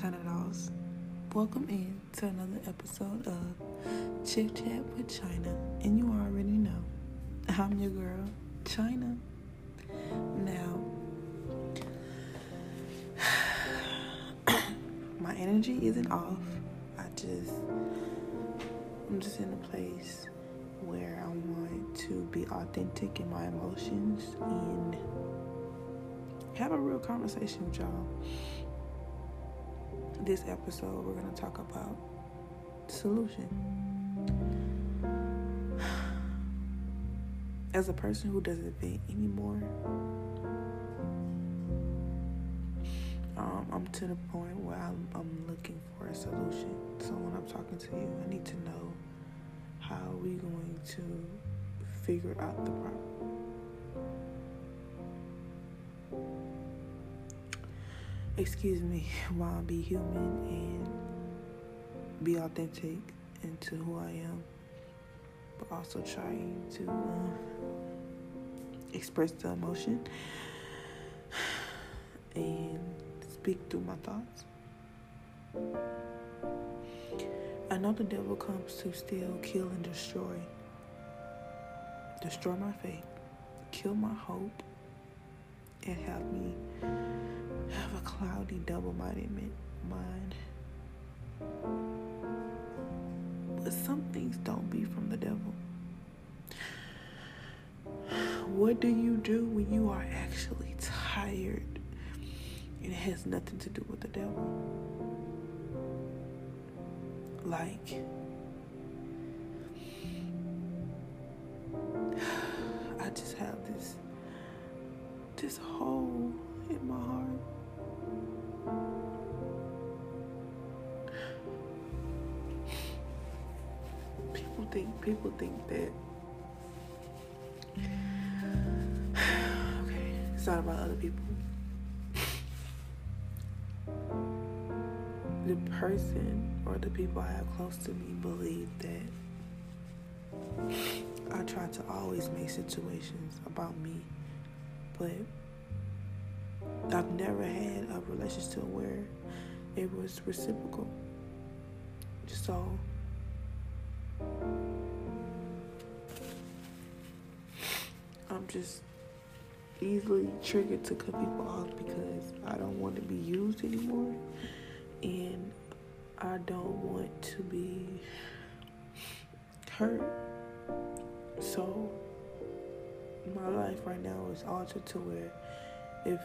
China Dolls. Welcome in to another episode of Chit Chat with China. And you already know, I'm your girl, China. Now, my energy isn't off. I just, I'm just in a place where I want to be authentic in my emotions and have a real conversation with y'all. This episode, we're going to talk about solution. As a person who doesn't vent anymore, um, I'm to the point where I'm, I'm looking for a solution. So when I'm talking to you, I need to know how we going to figure out the problem. Excuse me, while I be human and be authentic into who I am, but also trying to uh, express the emotion and speak through my thoughts. I know the devil comes to steal, kill, and destroy. Destroy my faith, kill my hope, and have me have a cloudy, double minded mind. But some things don't be from the devil. What do you do when you are actually tired? And it has nothing to do with the devil. Like, this hole in my heart. People think people think that okay, it's not about other people. The person or the people I have close to me believe that I try to always make situations about me, but I've never had a relationship where it was reciprocal. So I'm just easily triggered to cut people off because I don't want to be used anymore and I don't want to be hurt. So my life right now is altered to where if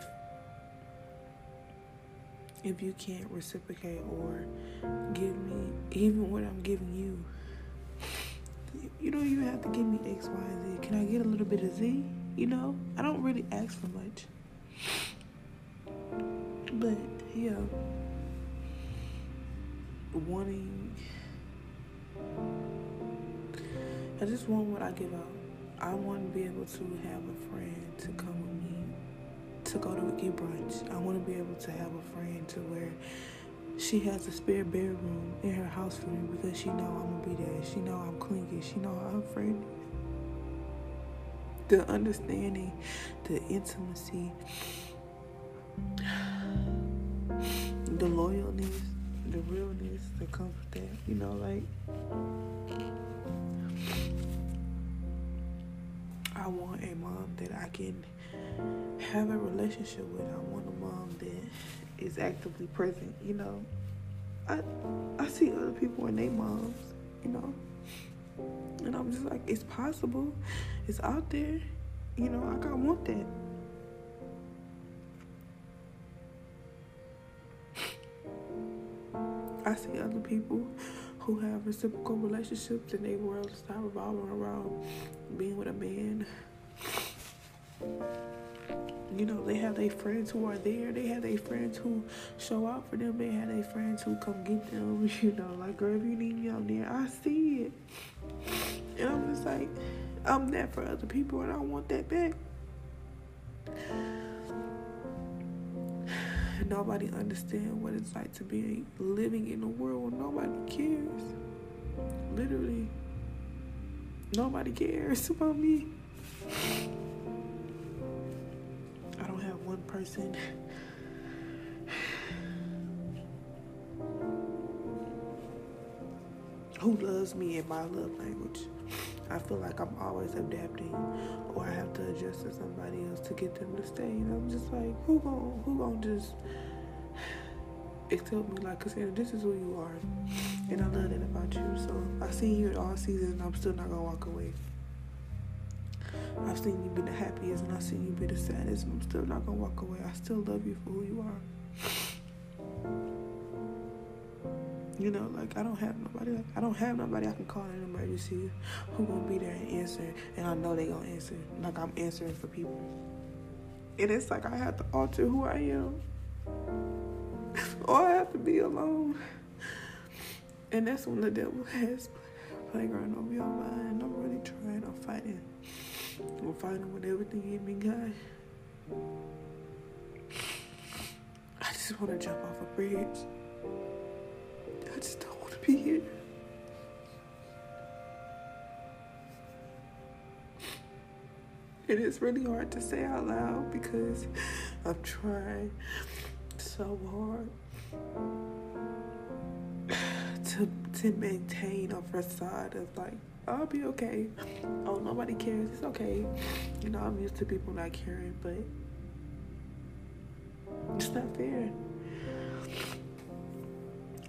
if you can't reciprocate or give me even what I'm giving you, you don't even have to give me X, Y, Z. Can I get a little bit of Z? You know, I don't really ask for much. But yeah, wanting, I just want what I give out. I want to be able to have a friend to come with me to go to get brunch. I want to be able to have a friend to where she has a spare bedroom in her house for me because she know I'm gonna be there. She know I'm clingy. She know I'm friendly. The understanding, the intimacy, the loyalness, the realness that comes with that. You know, like want a mom that I can have a relationship with. I want a mom that is actively present. You know, I I see other people and their moms. You know, and I'm just like, it's possible. It's out there. You know, like I want that. I see other people who have reciprocal relationships and their world start revolving around being with a man you know, they have their friends who are there. They have their friends who show up for them. They have their friends who come get them. You know, like, girl, if you need me, I'm there. I see it. And I'm just like, I'm there for other people and I want that back nobody understands what it's like to be living in a world where nobody cares. Literally, nobody cares about me. I don't have one person. Who loves me in my love language? I feel like I'm always adapting, or I have to adjust to somebody else to get them to stay. And I'm just like, who gon' who gon' just accept me like, Cassandra, this is who you are, and I love that about you. So I seen you in all seasons and I'm still not gonna walk away. I've seen you be the happiest, and I've seen you be the saddest, and I'm still not gonna walk away. I still love you for who you are. You know, like I don't have nobody. Like, I don't have nobody I can call in an emergency who gonna be there and answer, and I know they gonna answer. Like I'm answering for people, and it's like I have to alter who I am, or I have to be alone. And that's when the devil has playground over your mind. I'm really trying. I'm fighting. I'm fighting with everything in me, God. I just want to jump off a bridge. I just don't want to be here. It is really hard to say out loud because I'm trying so hard to to maintain a facade of like I'll be okay. Oh, nobody cares. It's okay. You know, I'm used to people not caring, but it's not fair.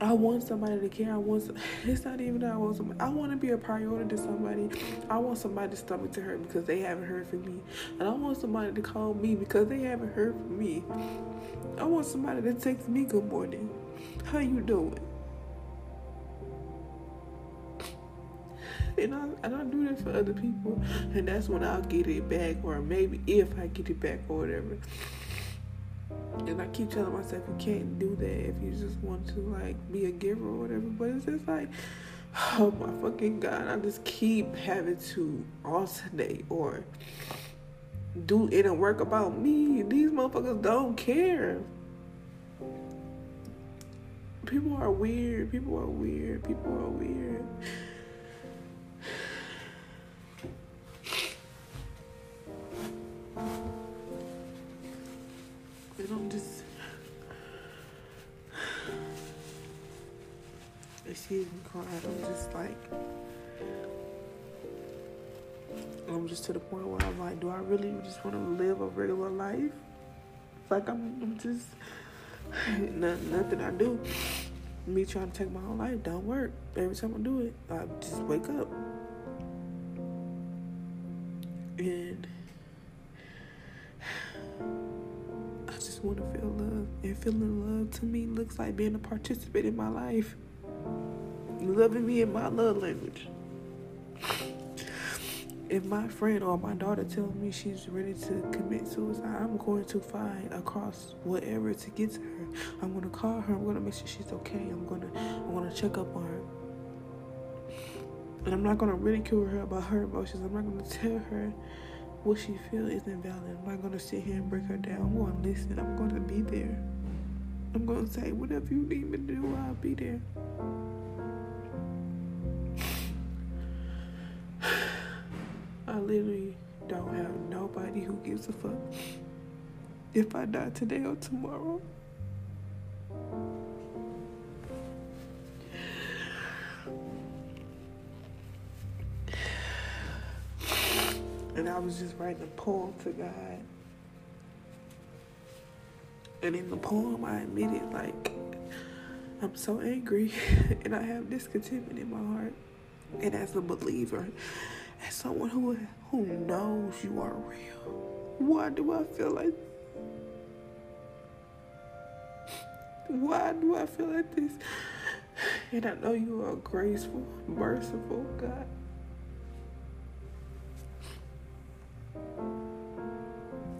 I want somebody to care. I want. It's not even that I want somebody. I want to be a priority to somebody. I want somebody to stomach to hurt because they haven't heard from me, and I want somebody to call me because they haven't heard from me. I want somebody to text me good morning. How you doing? And I, I do that for other people, and that's when I'll get it back, or maybe if I get it back or whatever. And I keep telling myself you can't do that if you just want to like be a giver or whatever. But it's just like, oh my fucking god, I just keep having to alternate or do inner work about me. These motherfuckers don't care. People are weird. People are weird. People are weird. I'm just like. I'm just to the point where I'm like, do I really just want to live a regular life? Like I'm, I'm just nothing, nothing I do. Me trying to take my own life don't work. Every time I do it, I just wake up and I just want to feel love. And feeling love to me looks like being a participant in my life, loving me in my love language if my friend or my daughter tells me she's ready to commit suicide, I'm going to find across whatever to get to her. I'm gonna call her. I'm gonna make sure she's okay. I'm gonna I'm gonna check up on her. And I'm not gonna ridicule her about her emotions. I'm not gonna tell her what she feels isn't valid. I'm not gonna sit here and break her down. I'm gonna listen. I'm gonna be there. I'm gonna say whatever you need me to do, I'll be there. Literally don't have nobody who gives a fuck if I die today or tomorrow. And I was just writing a poem to God. And in the poem, I admitted, like, I'm so angry and I have discontentment in my heart. And as a believer, as someone who who knows you are real, why do I feel like why do I feel like this? And I know you are graceful, merciful God.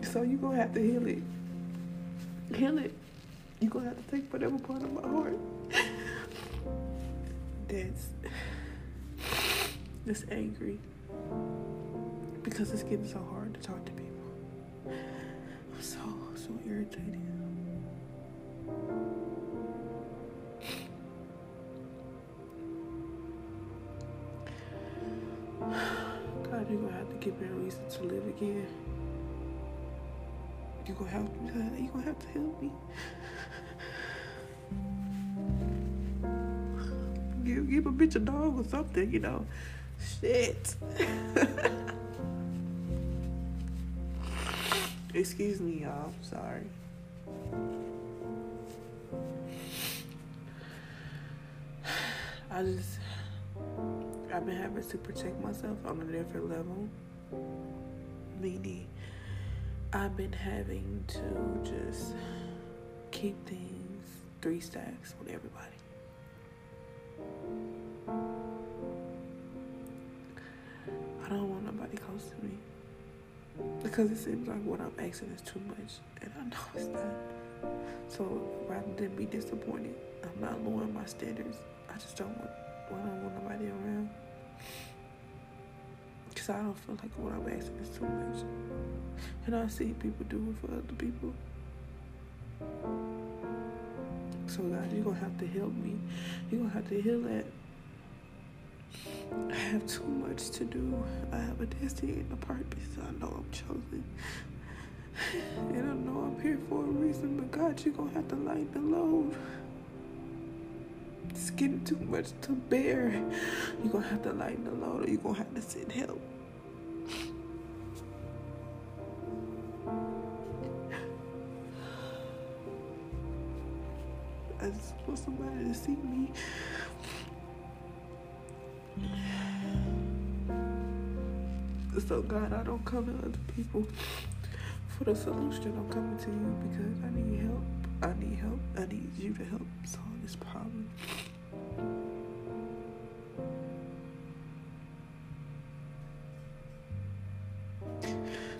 So you're gonna have to heal it. Heal it. You're gonna have to take whatever part of my heart that's that's angry because it's getting so hard to talk to people. I'm so so irritated. God, you're gonna have to give me a reason to live again. You're gonna have to, you're gonna have to help me. give give a bitch a dog or something, you know. Shit. Excuse me, y'all. Sorry. I just I've been having to protect myself on a different level. Meaning I've been having to just keep things three stacks with everybody. Nobody close to me because it seems like what I'm asking is too much, and I know it's not. So rather than be disappointed, I'm not lowering my standards. I just don't want, I don't want nobody around. Because I don't feel like what I'm asking is too much. And I see people do it for other people. So God, you're to have to help me. You're to have to heal that. I have too much to do. I have a destiny and a purpose. I know I'm chosen. And I know I'm here for a reason, but God, you're to have to lighten the load. It's getting too much to bear. You're to have to lighten the load or you're to have to send help. I just want somebody to see me. So God, I don't come to other people for the solution. I'm coming to you because I need help. I need help. I need you to help solve this problem.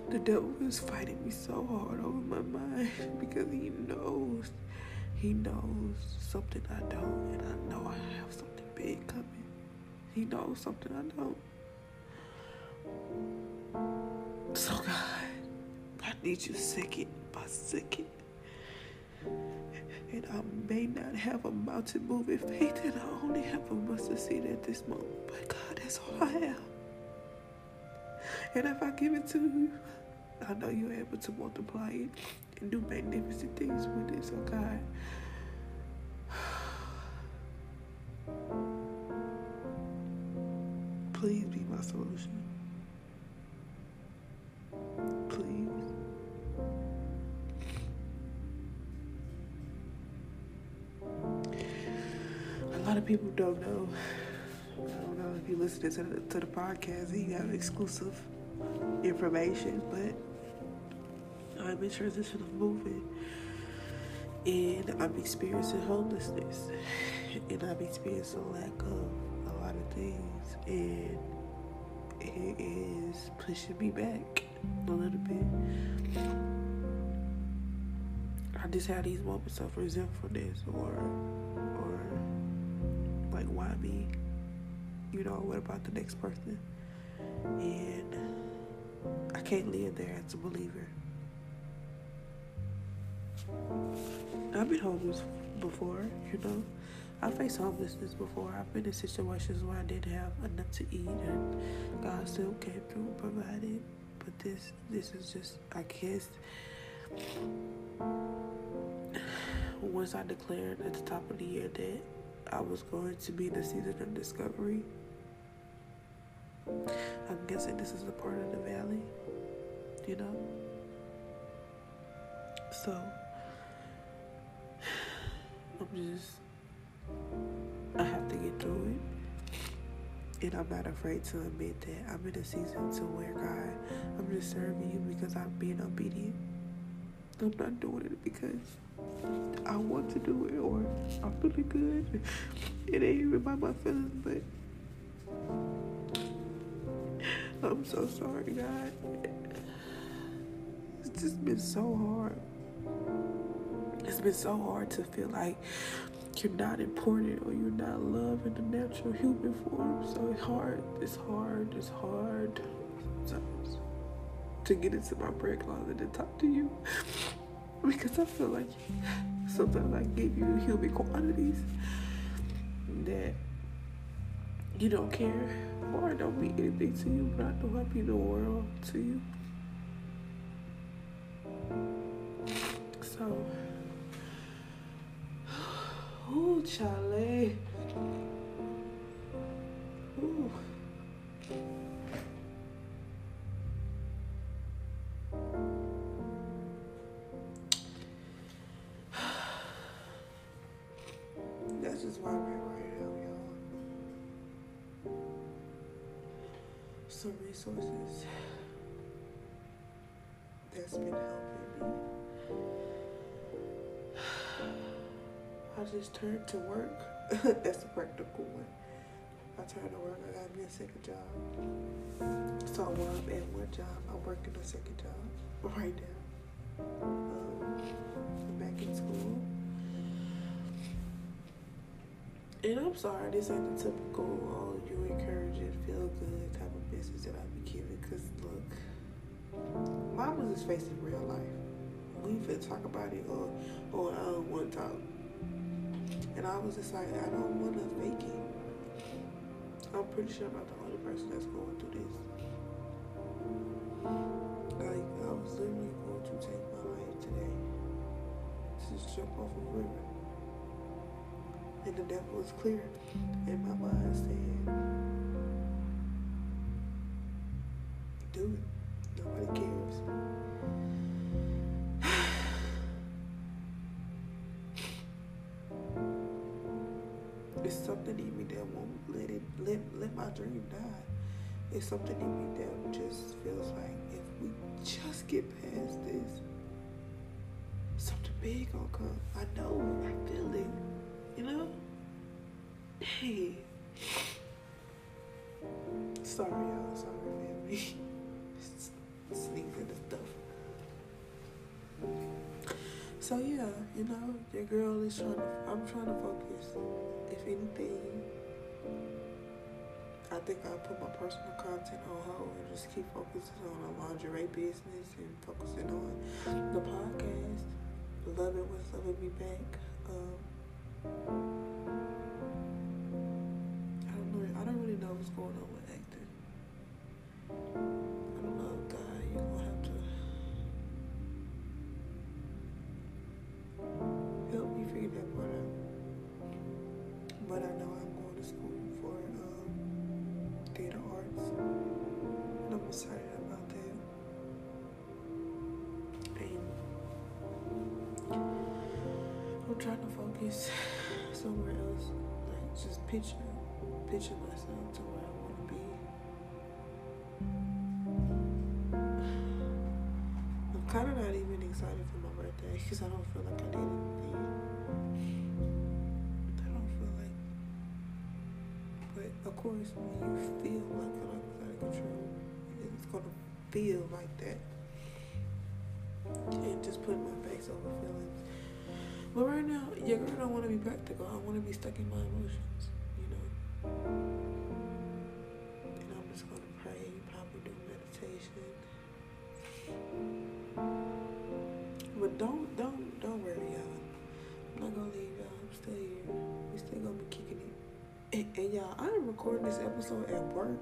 The devil is fighting me so hard over my mind because he knows, he knows something I don't, and I know I have something big coming. He knows something I don't. So God, I need you second by second. And I may not have a mountain moving faith, and I only have a mustard seed at this moment. But God, that's all I have. And if I give it to you, I know you're able to multiply it and do magnificent things with it. So God, please be my solution. People don't know. I don't know if you listen to the, to the podcast, you have exclusive information, but I'm in transition of moving. And I'm experiencing homelessness. And I'm experiencing lack of a lot of things. And it is pushing me back a little bit. I just have these moments of resentfulness or or like why me? You know, what about the next person? And I can't live there as a believer. I've been homeless before, you know. I faced homelessness before. I've been in situations where I didn't have enough to eat, and God still came through and provided. But this, this is just, I guess, once I declared at the top of the year that I was going to be the season of discovery, I'm guessing this is a part of the valley, you know. So I'm just I have to get through it. And I'm not afraid to admit that I'm in a season to where God, I'm just serving you because I'm being obedient. I'm not doing it because I want to do it or I'm good. It ain't even about my feelings, but I'm so sorry, God. It's just been so hard. It's been so hard to feel like you're not important or you're not loved in the natural human form. So it's hard. It's hard. It's hard sometimes to get into my prayer closet and talk to you because I feel like sometimes I give you human quantities that you don't care or don't mean anything to you, but I know I mean the world to you. So. oh, Charlie. Some resources that's been helping me. I just turned to work. that's the practical one. I turned to work. I got me a second job. So I'm at one job, I'm working a second job right now. Um, back in school. And I'm sorry, this ain't the typical, you encourage it, feel good type of message that I be giving. Because, look, mamas is facing real life. We fit talk about it, or, or want to talk. And I was just like, I don't want to fake it. I'm pretty sure I'm not the only person that's going through this. Like, I was literally going to take my life today. Just jump off a river. And the devil was clear in my mind saying, do it. Nobody cares. it's something in me that won't let it let let my dream die. It's something in me that just feels like if we just get past this, something big gonna come. I know it. I feel it. You know? Hey. Sorry, y'all. Sorry, man. Sneezing and stuff. So yeah, you know, your girl is trying to. I'm trying to focus. If anything, I think I'll put my personal content on hold and just keep focusing on the lingerie business and focusing on the podcast. Love it was loving me back. Um, I don't know. I don't really know what's going on with acting. I don't know, God. You're gonna have to help me figure that part out. But I know I'm going to school for um, theater arts, and I'm excited trying to focus somewhere else, like just picture, picture myself to where I want to be. I'm kind of not even excited for my birthday because I don't feel like I did anything. I don't feel like, but of course, when you feel like you're out of control, it's gonna feel like that. And just put my face over feelings. But right now, your girl don't want to be practical. I want to be stuck in my emotions, you know. And I'm just gonna pray, probably do meditation. But don't, don't, don't worry, y'all. I'm not gonna leave y'all. I'm still here. We still gonna be kicking it. And, and y'all, I am recording this episode at work.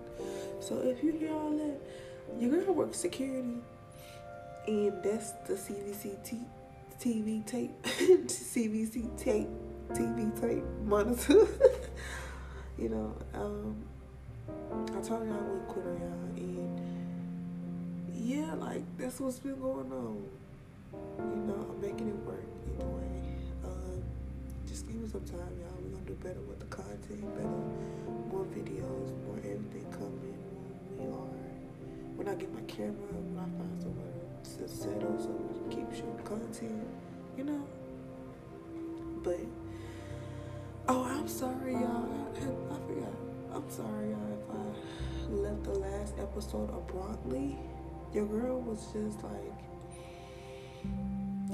So if you hear all that, your girl works security, and that's the CVC t- TV tape, CVC tape, TV tape monitor. you know, um, I told y'all I wouldn't quit on y'all, and yeah, like that's what's been going on. You know, I'm making it work either way. Um, just give me some time, y'all. We're gonna do better with the content, better, more videos, more everything coming when we are. When I get my camera, when I find somewhere to settle so can keep shooting content, you know. But oh, I'm sorry, y'all. I, I forgot. I'm sorry, y'all, if I left the last episode abruptly. Your girl was just like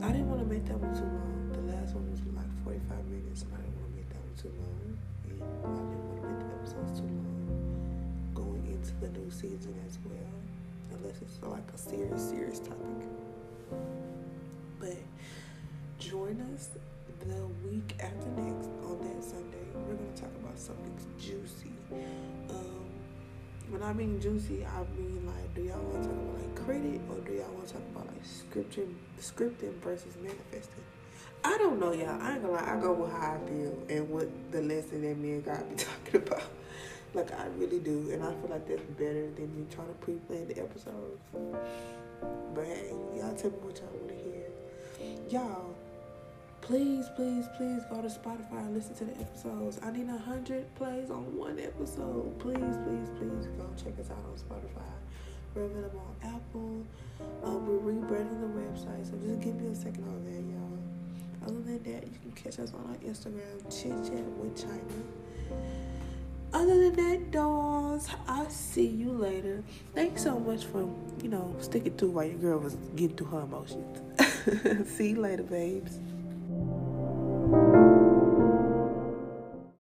I didn't want to make that one too long. The last one was like 45 minutes, and I didn't want to make that one too long. And I didn't want to make the episodes too long. Going into the new season as well, unless it's like a serious, serious topic. But join us the week after next on that Sunday. We're gonna talk about something juicy. Um, when I mean juicy, I mean like, do y'all want to talk about like credit or do y'all want to talk about like scripting, scripting versus manifesting? I don't know, y'all. I ain't gonna lie. I go with how I feel and what the lesson that me and God be talking about. Like I really do, and I feel like that's better than me trying to pre-plan the episodes. But hey, y'all tell me what y'all want to hear. Y'all, please, please, please go to Spotify and listen to the episodes. I need a hundred plays on one episode. Please, please, please go check us out on Spotify. We're available on Apple. Um, we're rebranding the website, so just give me a second on that, y'all. Other than that, you can catch us on our Instagram, Chit Chat with China. Other than that, dolls, I'll see you later. Thanks so much for, you know, sticking to while your girl was getting to her emotions. see you later, babes.